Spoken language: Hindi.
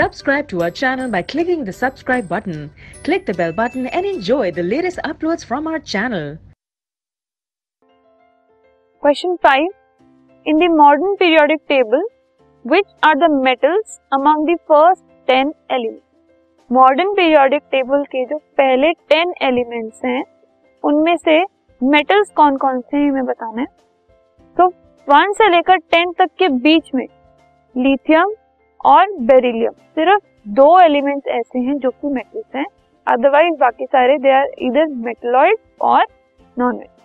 Subscribe to our channel by clicking the subscribe button. Click the bell button and enjoy the latest uploads from our channel. Question 5. In the modern periodic table, which are the metals among the first 10 elements? Modern periodic table के जो पहले 10 एलिमेंट्स हैं उनमें से मेटल्स कौन कौन से हैं हमें बताना है तो वन से लेकर टेन तक के बीच में लिथियम और बेरिलियम सिर्फ़ दो एलिमेंट्स ऐसे हैं जो कि मेटल्स हैं. अदरवाइज़ बाकी सारे दे आर इधर मेटलॉइड और नॉन मेटल